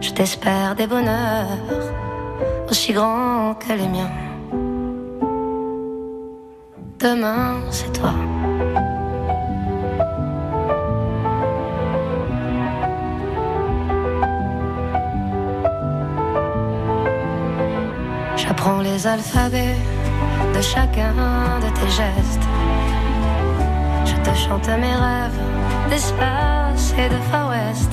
Je t'espère des bonheurs aussi grands que les miens. Demain, c'est toi. J'apprends les alphabets de chacun de tes gestes. Je te chante mes rêves d'espace et de Far West.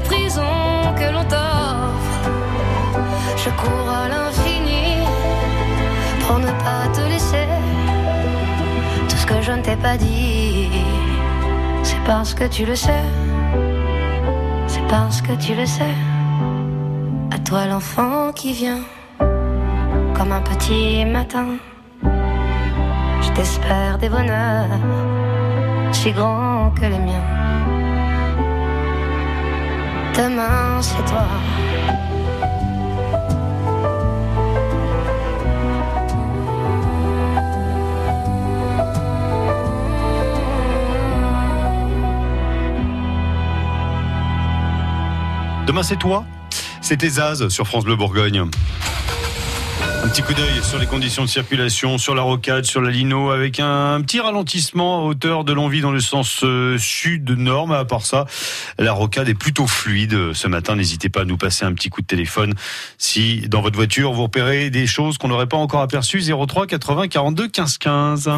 Prisons que l'on t'offre. Je cours à l'infini pour ne pas te laisser. Tout ce que je ne t'ai pas dit, c'est parce que tu le sais. C'est parce que tu le sais. À toi l'enfant qui vient, comme un petit matin. Je t'espère des bonheurs si grands que les miens. Demain, c'est toi. Demain, c'est toi? C'était Zaz sur France Bleu Bourgogne. Un petit coup d'œil sur les conditions de circulation, sur la rocade, sur la lino, avec un petit ralentissement à hauteur de l'envie dans le sens euh, sud-nord. Mais à part ça, la rocade est plutôt fluide. Ce matin, n'hésitez pas à nous passer un petit coup de téléphone si dans votre voiture vous repérez des choses qu'on n'aurait pas encore aperçues. 03 80 42 15 15.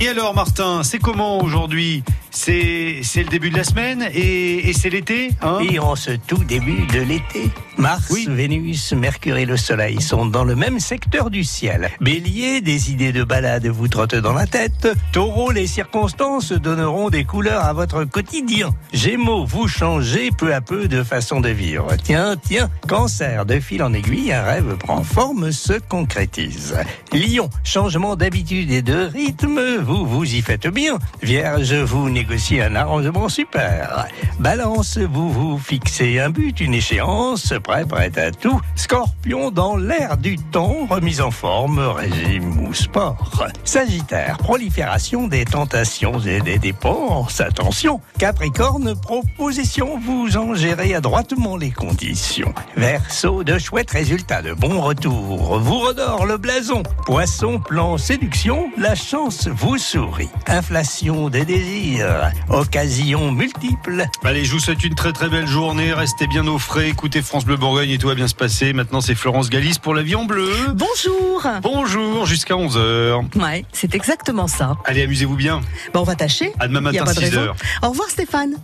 Et alors, Martin, c'est comment aujourd'hui C'est le début de la semaine et, et c'est l'été, hein Et en ce tout début de l'été, Mars, Oui. Vénus, Mercure et le Soleil sont dans le même secteur du ciel. Bélier, des idées de balade vous trottent dans la tête. Taureau, les circonstances donneront des couleurs à votre quotidien. Gémeaux, vous changez peu à peu de façon de vivre. Tiens, tiens, cancer, de fil en aiguille, un rêve prend forme, se concrétise. Lion, changement d'habitude et de rythme, vous vous y faites bien. Vierge, vous négociez un arrangement super. Balance, vous vous fixez un but, une échéance, prêt, prêt à tout. Scorpion, dans l'air du temps, remise en forme, régime ou sport. Sagittaire, prolifération des tentations et des dépenses, attention. Capricorne, proposition, vous en gérez adroitement les conditions. Verseau, de chouettes résultats, de bons retours, vous redore le blason. Poisson, plan séduction, la chance vous sourit. Inflation des désirs, occasions multiples. Allez, je vous souhaite une très très belle journée. Restez bien au frais. Écoutez France Bleu Bourgogne et tout va bien se passer. Maintenant, c'est Florence Galis pour la vie en bleu. Bonjour Bonjour, jusqu'à 11h. Ouais, c'est exactement ça. Allez, amusez-vous bien. Bon, on va tâcher. À demain matin, pas de 6 raison. heures. Au revoir Stéphane.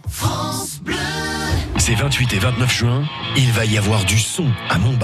Ces 28 et 29 juin, il va y avoir du son à Montbard.